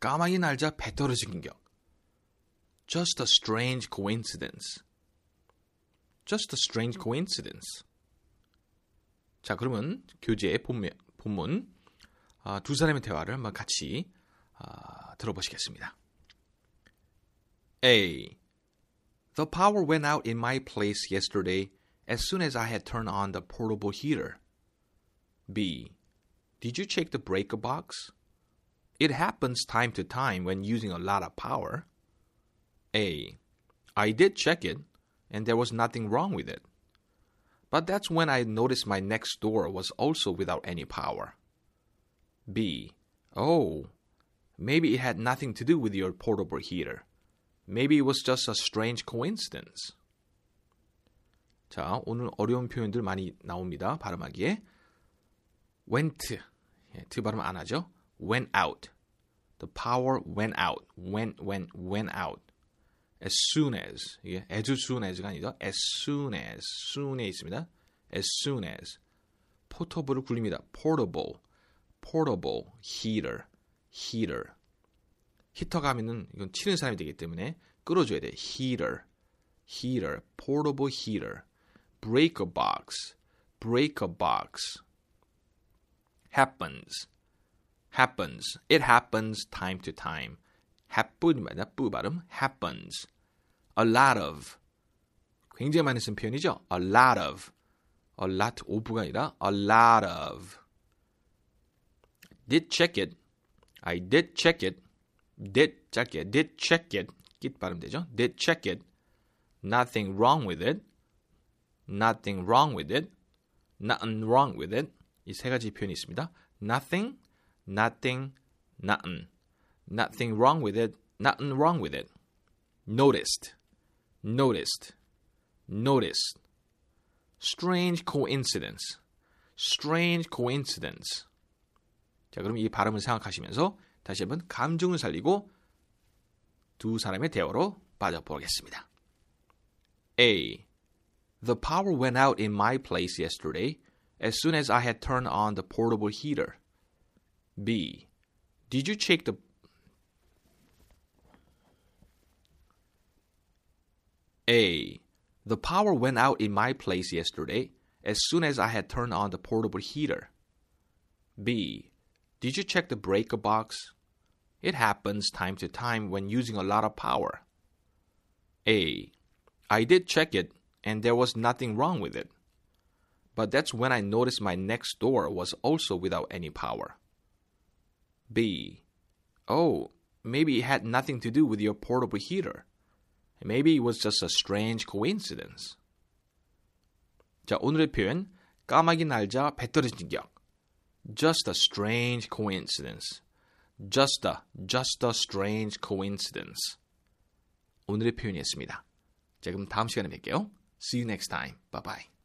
까마귀 날자 배 떨어진 긴격 Just a strange coincidence Just a strange coincidence 자 그러면 교재의 본문, 본문 아, 두 사람의 대화를 한번 같이 아, 들어보시겠습니다 A. The power went out in my place yesterday as soon as I had turned on the portable heater. B. Did you check the breaker box? It happens time to time when using a lot of power. A. I did check it, and there was nothing wrong with it. But that's when I noticed my next door was also without any power. B. Oh, maybe it had nothing to do with your portable heater. Maybe it was just a strange coincidence. 자, 오늘 어려운 표현들 많이 나옵니다. 발음하기에. went. 예, 드 발음 안 하죠? went out. The power went out. went, went, went out. as soon as. 이게 as soon as가 아니죠. as soon as. soon에 있습니다. as soon as. 포터블을 굴립니다. portable. portable. heater. heater. 히터가 하면은 이건 치는 사람이 되기 때문에 끌어줘야 돼. heater, heater, portable heater, breaker box, breaker box. happens, happens. It happens time to time. happen입니다. 뿌 발음. happens. a lot of. 굉장히 많이 쓴 표현이죠. a lot of. a lot of가 아니라 a lot of. did check it. I did check it. did 짧게 did check it 깃 발음되죠. did check it. nothing wrong with it. nothing wrong with it. nothing wrong with it. 이 세 가지 표현이 있습니다. nothing, nothing, nothing. nothing wrong with it. nothing wrong with it. noticed, noticed, noticed. strange coincidence. strange coincidence. 자, 그럼 이 발음을 생각하시면서 다시 한번 감정을 살리고 두 사람의 대화로 빠져보겠습니다. A. The power went out in my place yesterday as soon as I had turned on the portable heater. B. Did you check the A. The power went out in my place yesterday as soon as I had turned on the portable heater. B. Did you check the breaker box? It happens time to time when using a lot of power. A. I did check it, and there was nothing wrong with it. But that's when I noticed my next door was also without any power. B. Oh, maybe it had nothing to do with your portable heater. Maybe it was just a strange coincidence. 자, 오늘의 표현 까마귀 날자 배 떨어진 격. Just a strange coincidence. Just a, just a strange coincidence. 오늘의 표현이었습니다. 자, 그럼 다음 시간에 뵐게요. See you next time. Bye bye.